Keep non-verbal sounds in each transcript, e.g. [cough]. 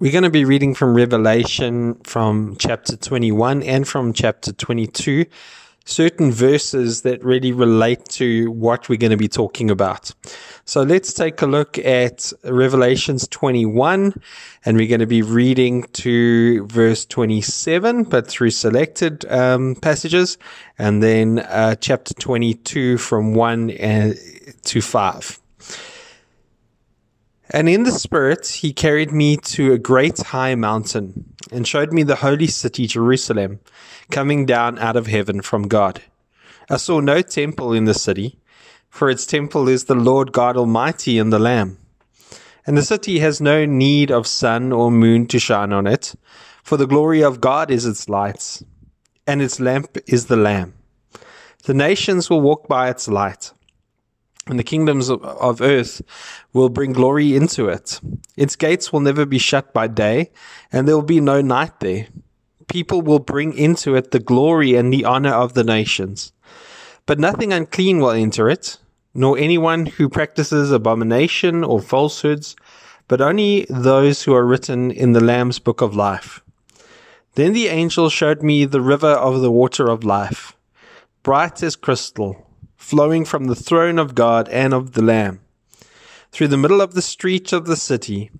We're going to be reading from Revelation from chapter 21 and from chapter 22, certain verses that really relate to what we're going to be talking about. So let's take a look at Revelations 21 and we're going to be reading to verse 27, but through selected um, passages and then uh, chapter 22 from 1 uh, to 5. And in the Spirit, he carried me to a great high mountain and showed me the holy city, Jerusalem, coming down out of heaven from God. I saw no temple in the city, for its temple is the Lord God Almighty and the Lamb. And the city has no need of sun or moon to shine on it, for the glory of God is its light, and its lamp is the Lamb. The nations will walk by its light and the kingdoms of, earth will bring glory into it. Its gates will never be shut by day, and there will be no night there. People will bring into it the glory and the honor of the nations. But nothing unclean will enter it, nor anyone who practices abomination or falsehoods, but only those who are written in the Lamb's book of life. Then the angel showed me the river of the water of life, bright as crystal flowing from the throne of God and of the Lamb. Through the middle of the street of the city,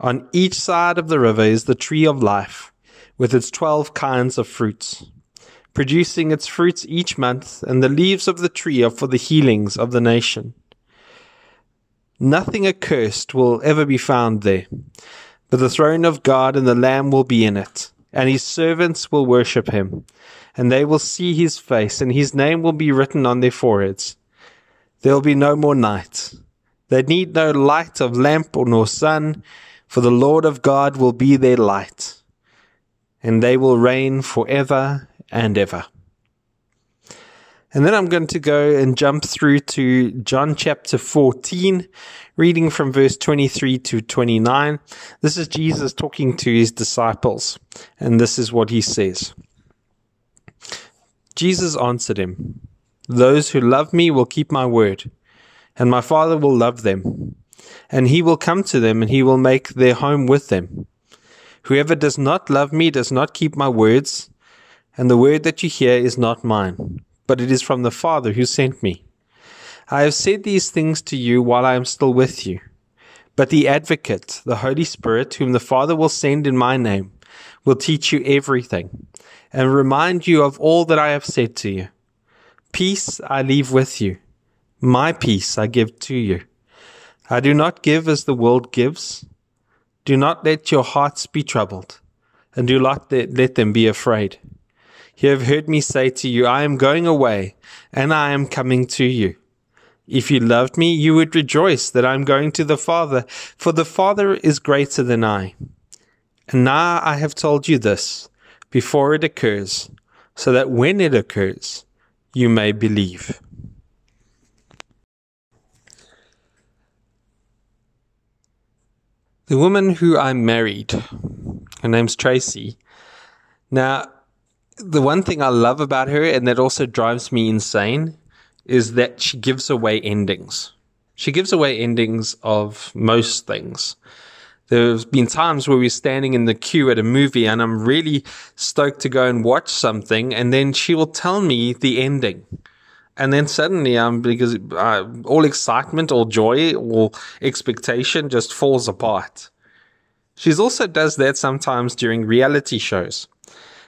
on each side of the river is the tree of life, with its twelve kinds of fruits, producing its fruits each month, and the leaves of the tree are for the healings of the nation. Nothing accursed will ever be found there, but the throne of God and the Lamb will be in it, and his servants will worship him and they will see his face, and his name will be written on their foreheads. There will be no more night. They need no light of lamp or nor sun, for the Lord of God will be their light, and they will reign forever and ever. And then I'm going to go and jump through to John chapter 14, reading from verse 23 to 29. This is Jesus talking to his disciples, and this is what he says. Jesus answered him, Those who love me will keep my word, and my Father will love them, and he will come to them, and he will make their home with them. Whoever does not love me does not keep my words, and the word that you hear is not mine, but it is from the Father who sent me. I have said these things to you while I am still with you. But the advocate, the Holy Spirit, whom the Father will send in my name, will teach you everything and remind you of all that I have said to you. Peace I leave with you. My peace I give to you. I do not give as the world gives. Do not let your hearts be troubled, and do not let them be afraid. You have heard me say to you, I am going away, and I am coming to you. If you loved me, you would rejoice that I am going to the Father, for the Father is greater than I. And now I have told you this before it occurs, so that when it occurs, you may believe. The woman who I married, her name's Tracy. Now, the one thing I love about her, and that also drives me insane, is that she gives away endings. She gives away endings of most things. There's been times where we're standing in the queue at a movie and I'm really stoked to go and watch something, and then she will tell me the ending. And then suddenly, I'm because uh, all excitement, all joy, all expectation just falls apart. She's also does that sometimes during reality shows.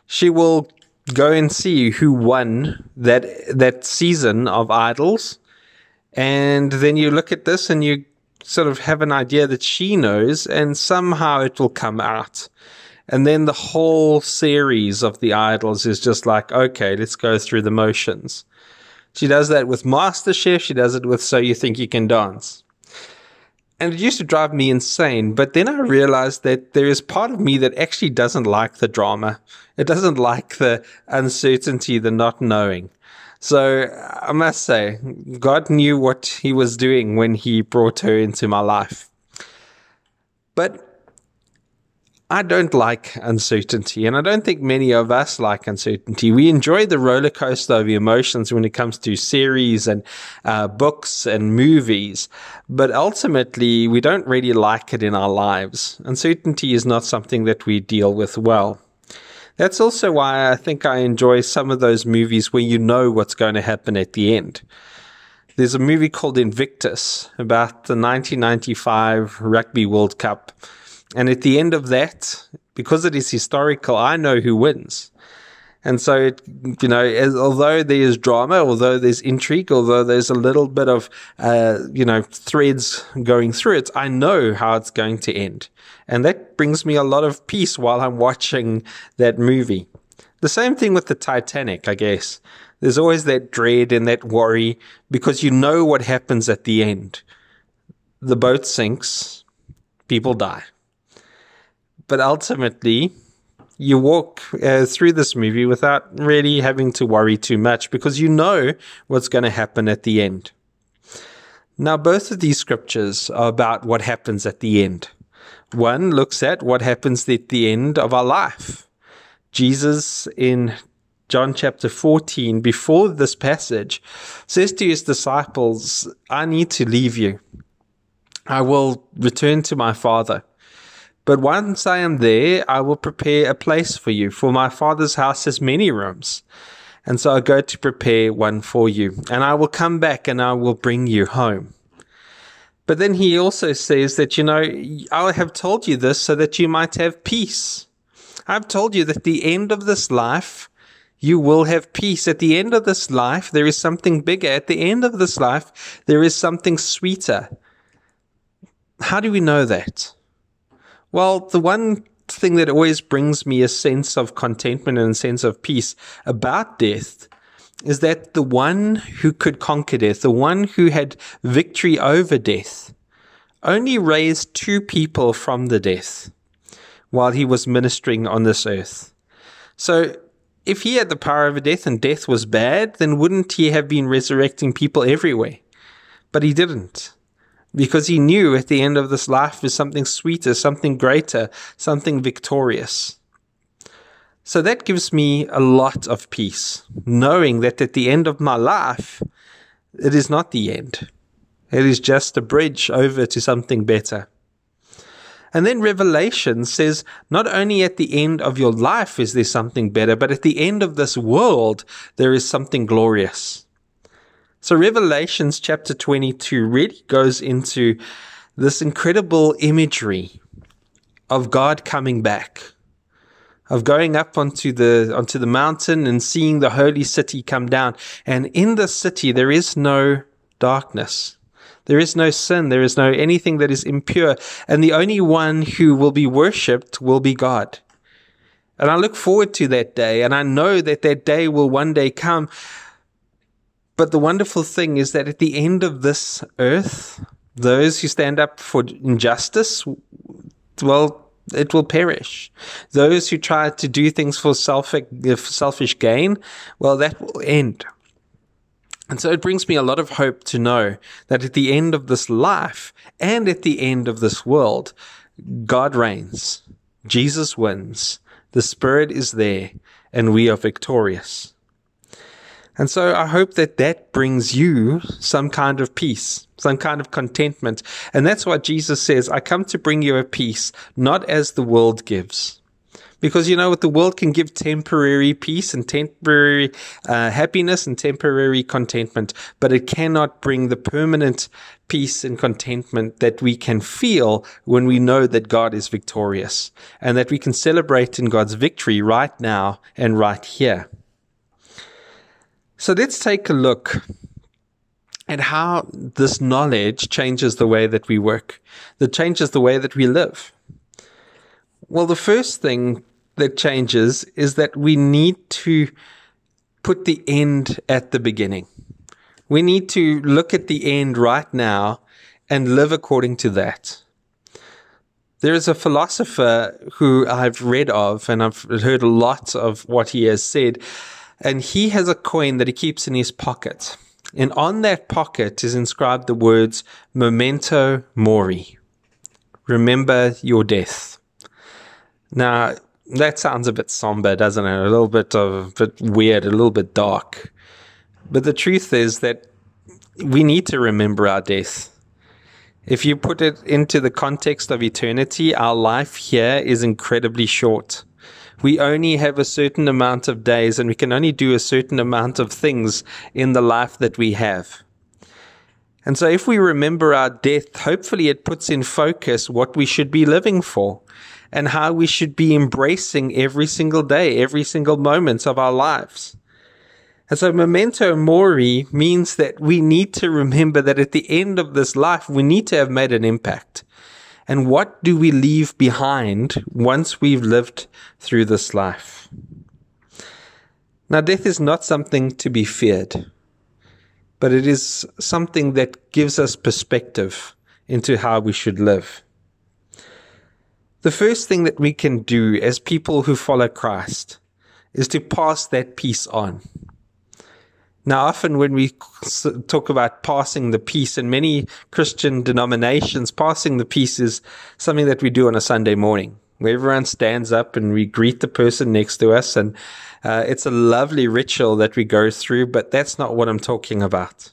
She will go and see who won that that season of Idols, and then you look at this and you sort of have an idea that she knows, and somehow it will come out. And then the whole series of the idols is just like, okay, let's go through the motions. She does that with MasterChef. She does it with So You Think You Can Dance. And it used to drive me insane. But then I realized that there is part of me that actually doesn't like the drama. It doesn't like the uncertainty, the not knowing. So I must say, God knew what He was doing when He brought her into my life. But I don't like uncertainty, and I don't think many of us like uncertainty. We enjoy the roller coaster of emotions when it comes to series and uh, books and movies, but ultimately, we don't really like it in our lives. Uncertainty is not something that we deal with well. That's also why I think I enjoy some of those movies where you know what's going to happen at the end. There's a movie called Invictus about the 1995 Rugby World Cup and at the end of that, because it is historical, I know who wins. And so, it, you know, as, although there is drama, although there's intrigue, although there's a little bit of, uh, you know, threads going through it, I know how it's going to end. And that brings me a lot of peace while I'm watching that movie. The same thing with the Titanic, I guess. There's always that dread and that worry because you know what happens at the end. The boat sinks, people die. But ultimately, you walk uh, through this movie without really having to worry too much because you know what's going to happen at the end. Now, both of these scriptures are about what happens at the end. One looks at what happens at the end of our life. Jesus in John chapter 14, before this passage, says to his disciples, I need to leave you. I will return to my Father. But once I am there, I will prepare a place for you, for my father's house has many rooms. And so I go to prepare one for you, and I will come back and I will bring you home. But then he also says that, you know, I have told you this so that you might have peace. I've told you that at the end of this life, you will have peace. At the end of this life, there is something bigger. At the end of this life, there is something sweeter. How do we know that? Well, the one thing that always brings me a sense of contentment and a sense of peace about death is that the one who could conquer death, the one who had victory over death, only raised two people from the death while he was ministering on this earth. So, if he had the power over death and death was bad, then wouldn't he have been resurrecting people everywhere? But he didn't because he knew at the end of this life is something sweeter, something greater, something victorious. So that gives me a lot of peace, knowing that at the end of my life, it is not the end. It is just a bridge over to something better. And then Revelation says not only at the end of your life is there something better, but at the end of this world, there is something glorious. So Revelations chapter 22 really goes into this incredible imagery of God coming back, of going up onto the onto the mountain and seeing the holy city come down. And in the city there is no darkness. There is no sin. There is no anything that is impure. And the only one who will be worshipped will be God. And I look forward to that day. And I know that that day will one day come but the wonderful thing is that at the end of this earth, those who stand up for injustice, well, it will perish. Those who try to do things for selfish, selfish gain, well, that will end. And so it brings me a lot of hope to know that at the end of this life and at the end of this world, God reigns. Jesus wins. The Spirit is there and we are victorious. And so I hope that that brings you some kind of peace, some kind of contentment. And that's what Jesus says. I come to bring you a peace, not as the world gives. Because you know what? The world can give temporary peace and temporary uh, happiness and temporary contentment, but it cannot bring the permanent peace and contentment that we can feel when we know that God is victorious and that we can celebrate in God's victory right now and right here. So let's take a look at how this knowledge changes the way that we work, that changes the way that we live. Well, the first thing that changes is that we need to put the end at the beginning. We need to look at the end right now and live according to that. There is a philosopher who I've read of and I've heard a lot of what he has said and he has a coin that he keeps in his pocket. And on that pocket is inscribed the words Memento Mori. Remember your death. Now, that sounds a bit somber, doesn't it? A little bit of a bit weird, a little bit dark. But the truth is that we need to remember our death. If you put it into the context of eternity, our life here is incredibly short. We only have a certain amount of days and we can only do a certain amount of things in the life that we have. And so if we remember our death, hopefully it puts in focus what we should be living for and how we should be embracing every single day, every single moment of our lives. And so memento mori means that we need to remember that at the end of this life, we need to have made an impact. And what do we leave behind once we've lived through this life? Now, death is not something to be feared, but it is something that gives us perspective into how we should live. The first thing that we can do as people who follow Christ is to pass that peace on. Now, often when we talk about passing the peace in many Christian denominations, passing the peace is something that we do on a Sunday morning where everyone stands up and we greet the person next to us. And uh, it's a lovely ritual that we go through, but that's not what I'm talking about.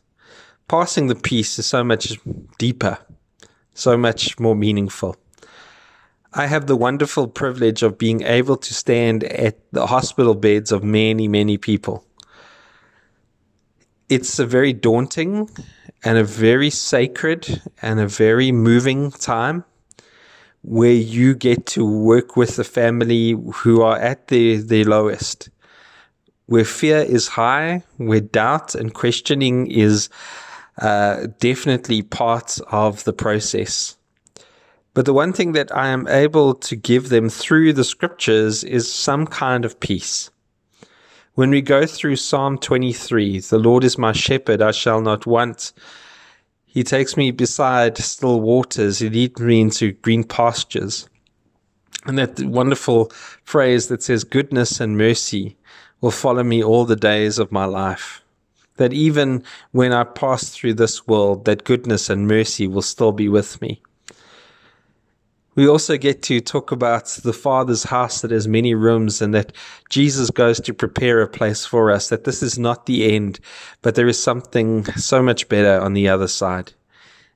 Passing the peace is so much deeper, so much more meaningful. I have the wonderful privilege of being able to stand at the hospital beds of many, many people. It's a very daunting and a very sacred and a very moving time where you get to work with the family who are at their, their lowest, where fear is high, where doubt and questioning is uh, definitely part of the process. But the one thing that I am able to give them through the scriptures is some kind of peace. When we go through Psalm 23, the Lord is my shepherd, I shall not want. He takes me beside still waters. He leads me into green pastures. And that wonderful phrase that says, goodness and mercy will follow me all the days of my life. That even when I pass through this world, that goodness and mercy will still be with me. We also get to talk about the Father's house that has many rooms and that Jesus goes to prepare a place for us, that this is not the end, but there is something so much better on the other side.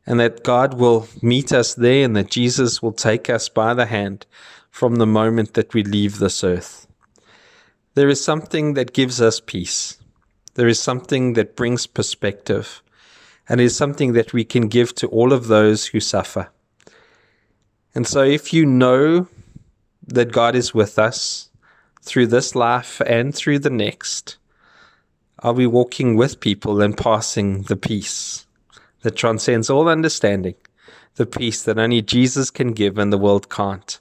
And that God will meet us there and that Jesus will take us by the hand from the moment that we leave this earth. There is something that gives us peace. There is something that brings perspective and is something that we can give to all of those who suffer. And so, if you know that God is with us through this life and through the next, are we walking with people and passing the peace that transcends all understanding, the peace that only Jesus can give and the world can't?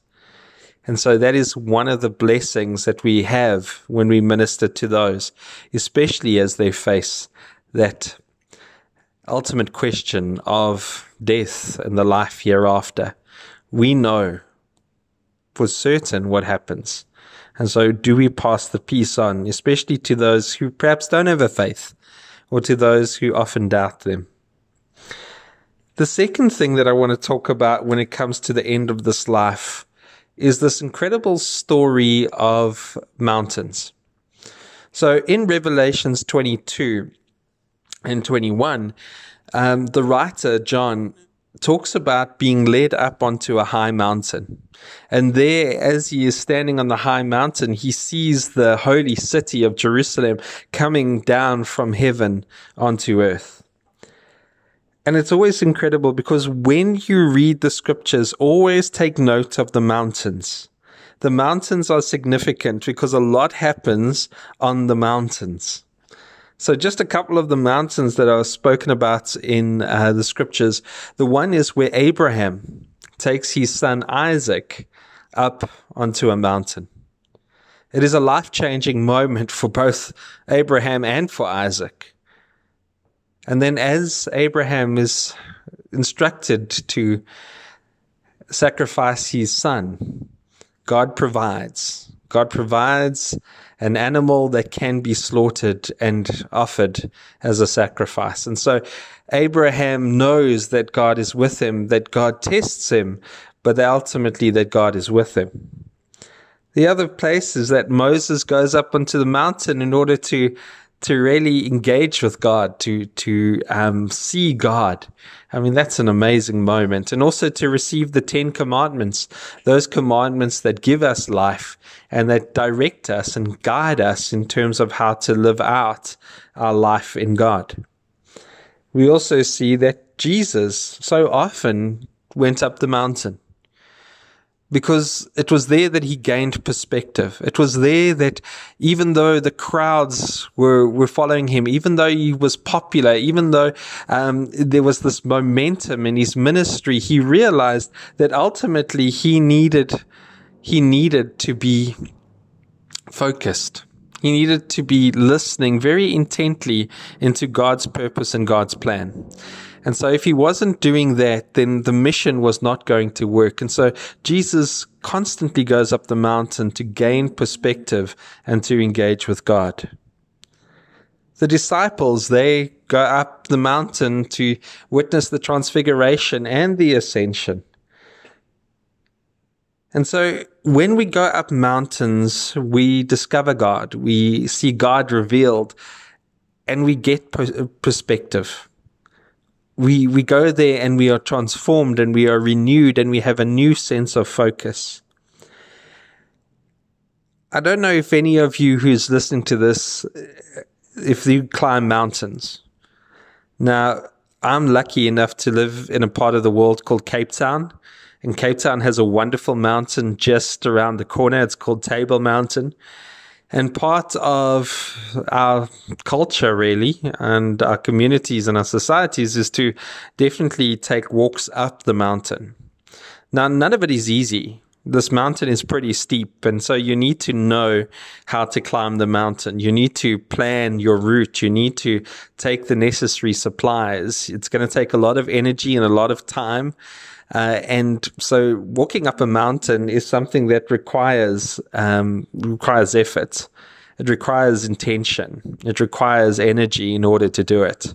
And so that is one of the blessings that we have when we minister to those, especially as they face that ultimate question of death and the life hereafter we know for certain what happens. And so, do we pass the peace on, especially to those who perhaps don't have a faith or to those who often doubt them? The second thing that I want to talk about when it comes to the end of this life is this incredible story of mountains. So, in Revelations 22 and 21, um, the writer, John, talks about being led up onto a high mountain. And there, as he is standing on the high mountain, he sees the holy city of Jerusalem coming down from heaven onto earth. And it's always incredible because when you read the scriptures, always take note of the mountains. The mountains are significant because a lot happens on the mountains. So, just a couple of the mountains that are spoken about in uh, the scriptures. The one is where Abraham takes his son Isaac up onto a mountain. It is a life changing moment for both Abraham and for Isaac. And then, as Abraham is instructed to sacrifice his son, God provides. God provides an animal that can be slaughtered and offered as a sacrifice. And so Abraham knows that God is with him, that God tests him, but ultimately that God is with him. The other place is that Moses goes up onto the mountain in order to to really engage with God, to to um, see God. I mean, that's an amazing moment, and also to receive the Ten Commandments, those commandments that give us life and that direct us and guide us in terms of how to live out our life in God. We also see that Jesus so often went up the mountain because it was there that he gained perspective. It was there that even though the crowds were, were following him, even though he was popular, even though um, there was this momentum in his ministry, he realized that ultimately he needed he needed to be focused. He needed to be listening very intently into God's purpose and God's plan. And so if he wasn't doing that, then the mission was not going to work. And so Jesus constantly goes up the mountain to gain perspective and to engage with God. The disciples, they go up the mountain to witness the transfiguration and the ascension. And so when we go up mountains, we discover God, we see God revealed, and we get perspective we we go there and we are transformed and we are renewed and we have a new sense of focus. I don't know if any of you who's listening to this, uh, if you climb mountains. Now, I'm lucky enough to live in a part of the world called Cape Town. And Cape Town has a wonderful mountain just around the corner. It's called Table Mountain. And part of our culture, really, and our communities and our societies is to definitely take walks up the mountain. Now, none of it is easy. This mountain is pretty steep, and so you need to know how to climb the mountain. You need to plan your route. You need to take the necessary supplies. It's going to take a lot of energy and a lot of time. Uh, and so walking up a mountain is something that requires um, requires effort. It requires intention. It requires energy in order to do it.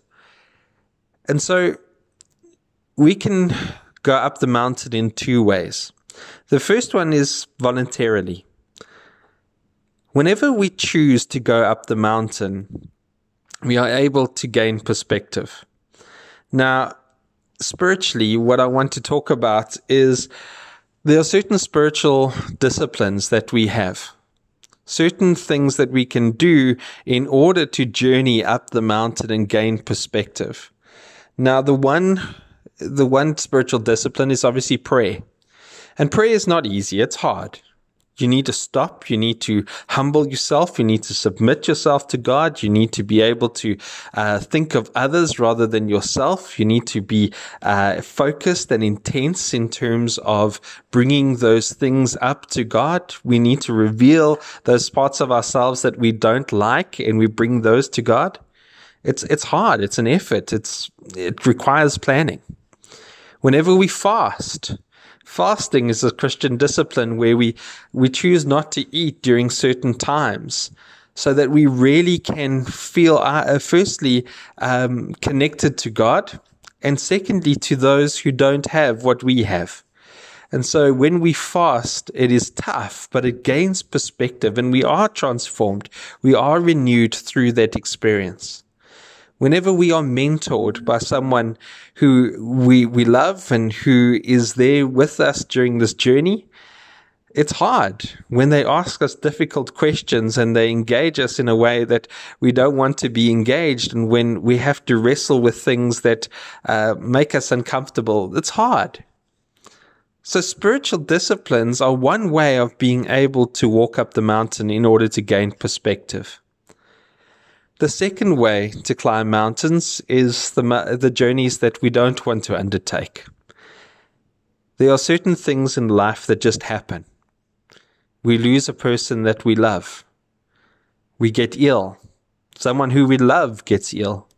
And so we can go up the mountain in two ways. The first one is voluntarily. Whenever we choose to go up the mountain, we are able to gain perspective. Now, spiritually, what I want to talk about is there are certain spiritual disciplines that we have, certain things that we can do in order to journey up the mountain and gain perspective. Now, the one, the one spiritual discipline is obviously prayer. And prayer is not easy. It's hard. You need to stop. You need to humble yourself. You need to submit yourself to God. You need to be able to uh, think of others rather than yourself. You need to be uh, focused and intense in terms of bringing those things up to God. We need to reveal those parts of ourselves that we don't like and we bring those to God. It's, it's hard. It's an effort. It's, it requires planning. Whenever we fast, Fasting is a Christian discipline where we, we choose not to eat during certain times so that we really can feel, uh, firstly, um, connected to God, and secondly, to those who don't have what we have. And so when we fast, it is tough, but it gains perspective and we are transformed. We are renewed through that experience whenever we are mentored by someone who we, we love and who is there with us during this journey, it's hard when they ask us difficult questions and they engage us in a way that we don't want to be engaged. And when we have to wrestle with things that uh, make us uncomfortable, it's hard. So spiritual disciplines are one way of being able to walk up the mountain in order to gain perspective. The second way to climb mountains is the, the journeys that we don't want to undertake. There are certain things in life that just happen. We lose a person that we love. We get ill. Someone who we love gets ill.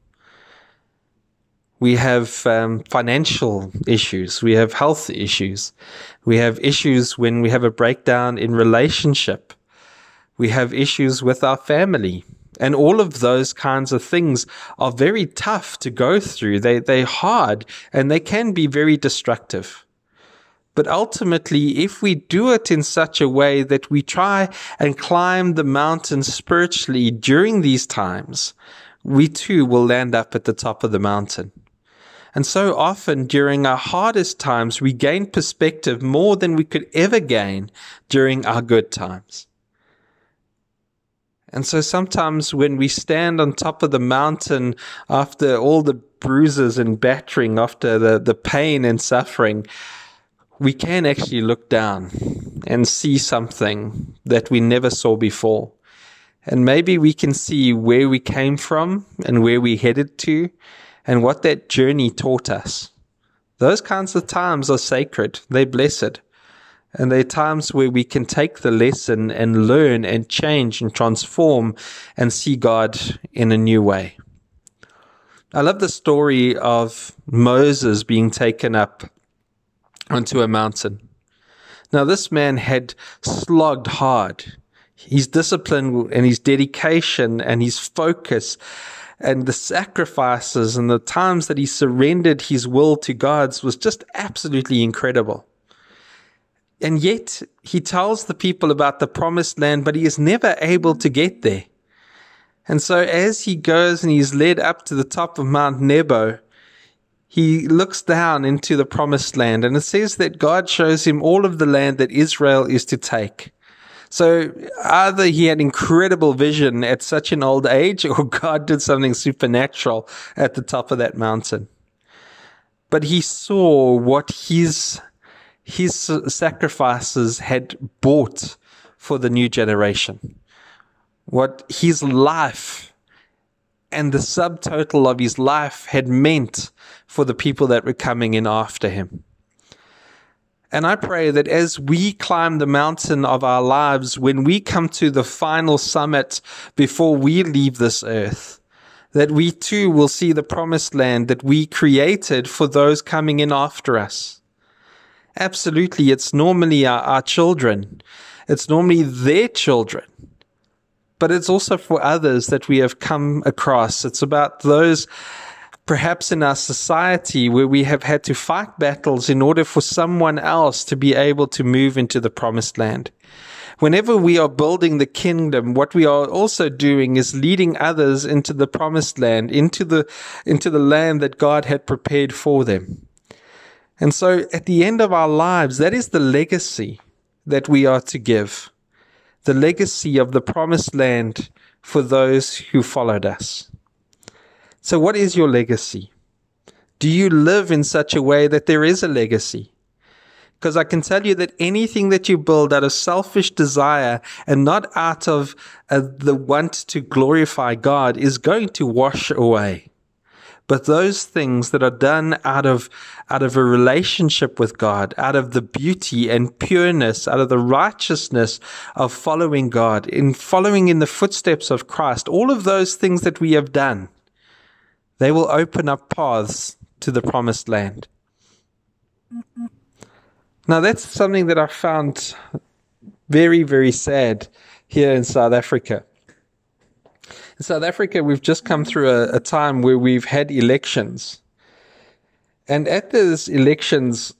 We have um, financial issues. We have health issues. We have issues when we have a breakdown in relationship. We have issues with our family. And all of those kinds of things are very tough to go through. They, they're hard and they can be very destructive. But ultimately, if we do it in such a way that we try and climb the mountain spiritually during these times, we too will land up at the top of the mountain. And so often during our hardest times, we gain perspective more than we could ever gain during our good times. And so sometimes when we stand on top of the mountain after all the bruises and battering, after the, the pain and suffering, we can actually look down and see something that we never saw before. And maybe we can see where we came from and where we headed to and what that journey taught us. Those kinds of times are sacred. They're blessed. And there are times where we can take the lesson and learn and change and transform and see God in a new way. I love the story of Moses being taken up onto a mountain. Now, this man had slogged hard. His discipline and his dedication and his focus and the sacrifices and the times that he surrendered his will to God's was just absolutely incredible. And yet he tells the people about the promised land, but he is never able to get there. And so as he goes and he's led up to the top of Mount Nebo, he looks down into the promised land and it says that God shows him all of the land that Israel is to take. So either he had incredible vision at such an old age or [laughs] God did something supernatural at the top of that mountain. But he saw what his, his sacrifices had bought for the new generation. What his life and the subtotal of his life had meant for the people that were coming in after him. And I pray that as we climb the mountain of our lives, when we come to the final summit before we leave this earth, that we too will see the promised land that we created for those coming in after us. Absolutely. It's normally our, our children. It's normally their children. But it's also for others that we have come across. It's about those perhaps in our society where we have had to fight battles in order for someone else to be able to move into the promised land. Whenever we are building the kingdom, what we are also doing is leading others into the promised land, into the, into the land that God had prepared for them. And so at the end of our lives, that is the legacy that we are to give. The legacy of the promised land for those who followed us. So, what is your legacy? Do you live in such a way that there is a legacy? Because I can tell you that anything that you build out of selfish desire and not out of uh, the want to glorify God is going to wash away. But those things that are done out of, out of a relationship with God, out of the beauty and pureness, out of the righteousness of following God, in following in the footsteps of Christ, all of those things that we have done, they will open up paths to the promised land. Now, that's something that I found very, very sad here in South Africa. In South Africa, we've just come through a, a time where we've had elections. And at those elections,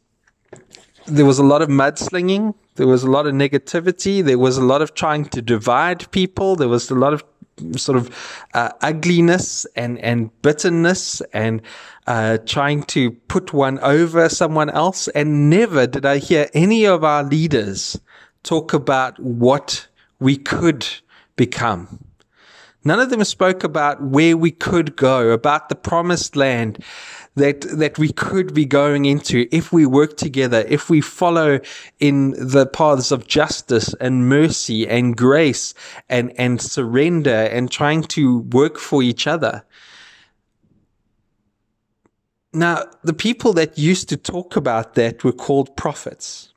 there was a lot of mudslinging. There was a lot of negativity. There was a lot of trying to divide people. There was a lot of sort of uh, ugliness and and bitterness and uh, trying to put one over someone else. And never did I hear any of our leaders talk about what we could become. None of them spoke about where we could go, about the promised land that, that we could be going into if we work together, if we follow in the paths of justice and mercy and grace and, and surrender and trying to work for each other. Now, the people that used to talk about that were called prophets.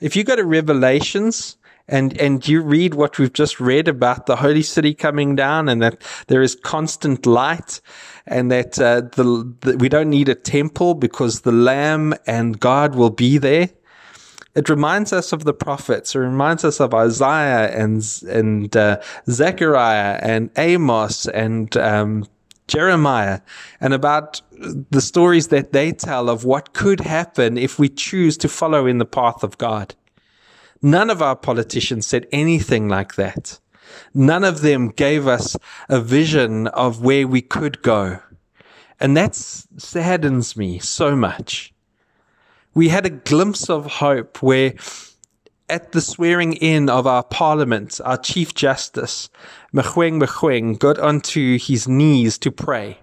If you go to Revelations, and and you read what we've just read about the holy city coming down and that there is constant light and that, uh, the, the, we don't need a temple because the lamb and God will be there. It reminds us of the prophets. It reminds us of Isaiah and and uh, Zechariah and Amos and um, Jeremiah and about the stories that they tell of what could happen if we choose to follow in the path of God. None of our politicians said anything like that. None of them gave us a vision of where we could go. And that saddens me so much. We had a glimpse of hope where at the swearing in of our parliament, our chief justice, Mogoeng Mogoeng, got onto his knees to pray.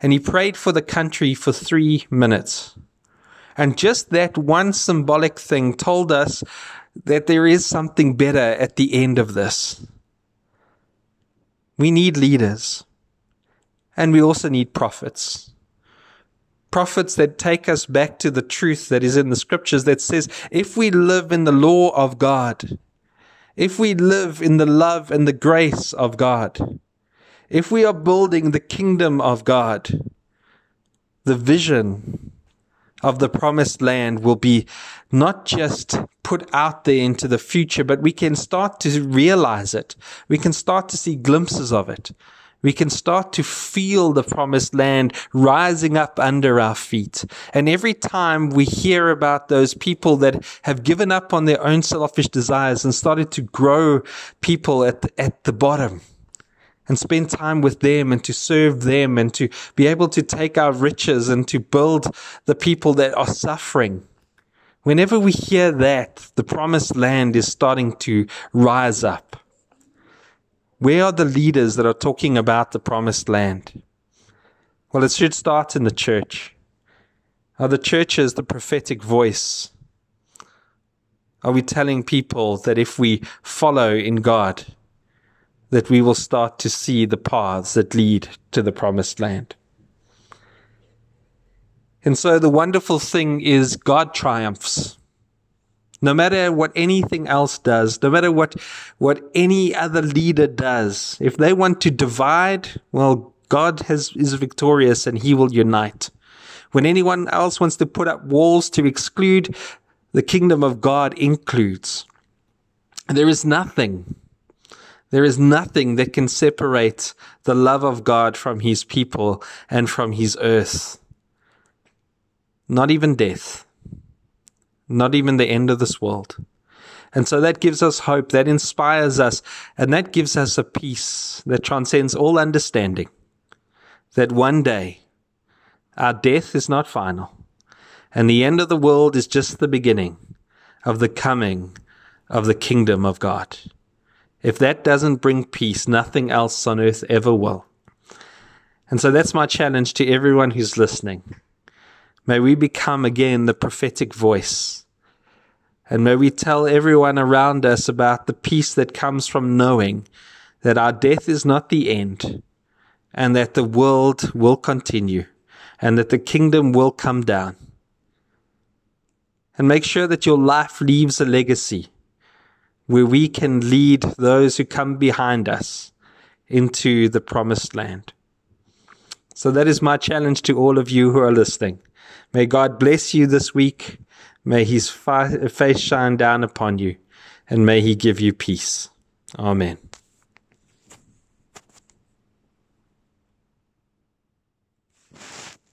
And he prayed for the country for three minutes. And just that one symbolic thing told us that there is something better at the end of this. We need leaders. And we also need prophets. Prophets that take us back to the truth that is in the scriptures that says, if we live in the law of God, if we live in the love and the grace of God, if we are building the kingdom of God, the vision of the promised land will be not just put out there into the future, but we can start to realize it. We can start to see glimpses of it. We can start to feel the promised land rising up under our feet. And every time we hear about those people that have given up on their own selfish desires and started to grow people at the, at the bottom, and spend time with them and to serve them and to be able to take our riches and to build the people that are suffering. Whenever we hear that, the promised land is starting to rise up. Where are the leaders that are talking about the promised land? Well, it should start in the church. Are the churches the prophetic voice? Are we telling people that if we follow in God, that we will start to see the paths that lead to the promised land. And so the wonderful thing is God triumphs. No matter what anything else does, no matter what, what any other leader does, if they want to divide, well, God has, is victorious and he will unite. When anyone else wants to put up walls to exclude, the kingdom of God includes. There is nothing there is nothing that can separate the love of God from his people and from his earth. Not even death. Not even the end of this world. And so that gives us hope, that inspires us, and that gives us a peace that transcends all understanding. That one day our death is not final, and the end of the world is just the beginning of the coming of the kingdom of God. If that doesn't bring peace, nothing else on earth ever will. And so that's my challenge to everyone who's listening. May we become again the prophetic voice. And may we tell everyone around us about the peace that comes from knowing that our death is not the end and that the world will continue and that the kingdom will come down. And make sure that your life leaves a legacy where we can lead those who come behind us into the promised land. So that is my challenge to all of you who are listening. May God bless you this week. May his face shine down upon you and may he give you peace. Amen.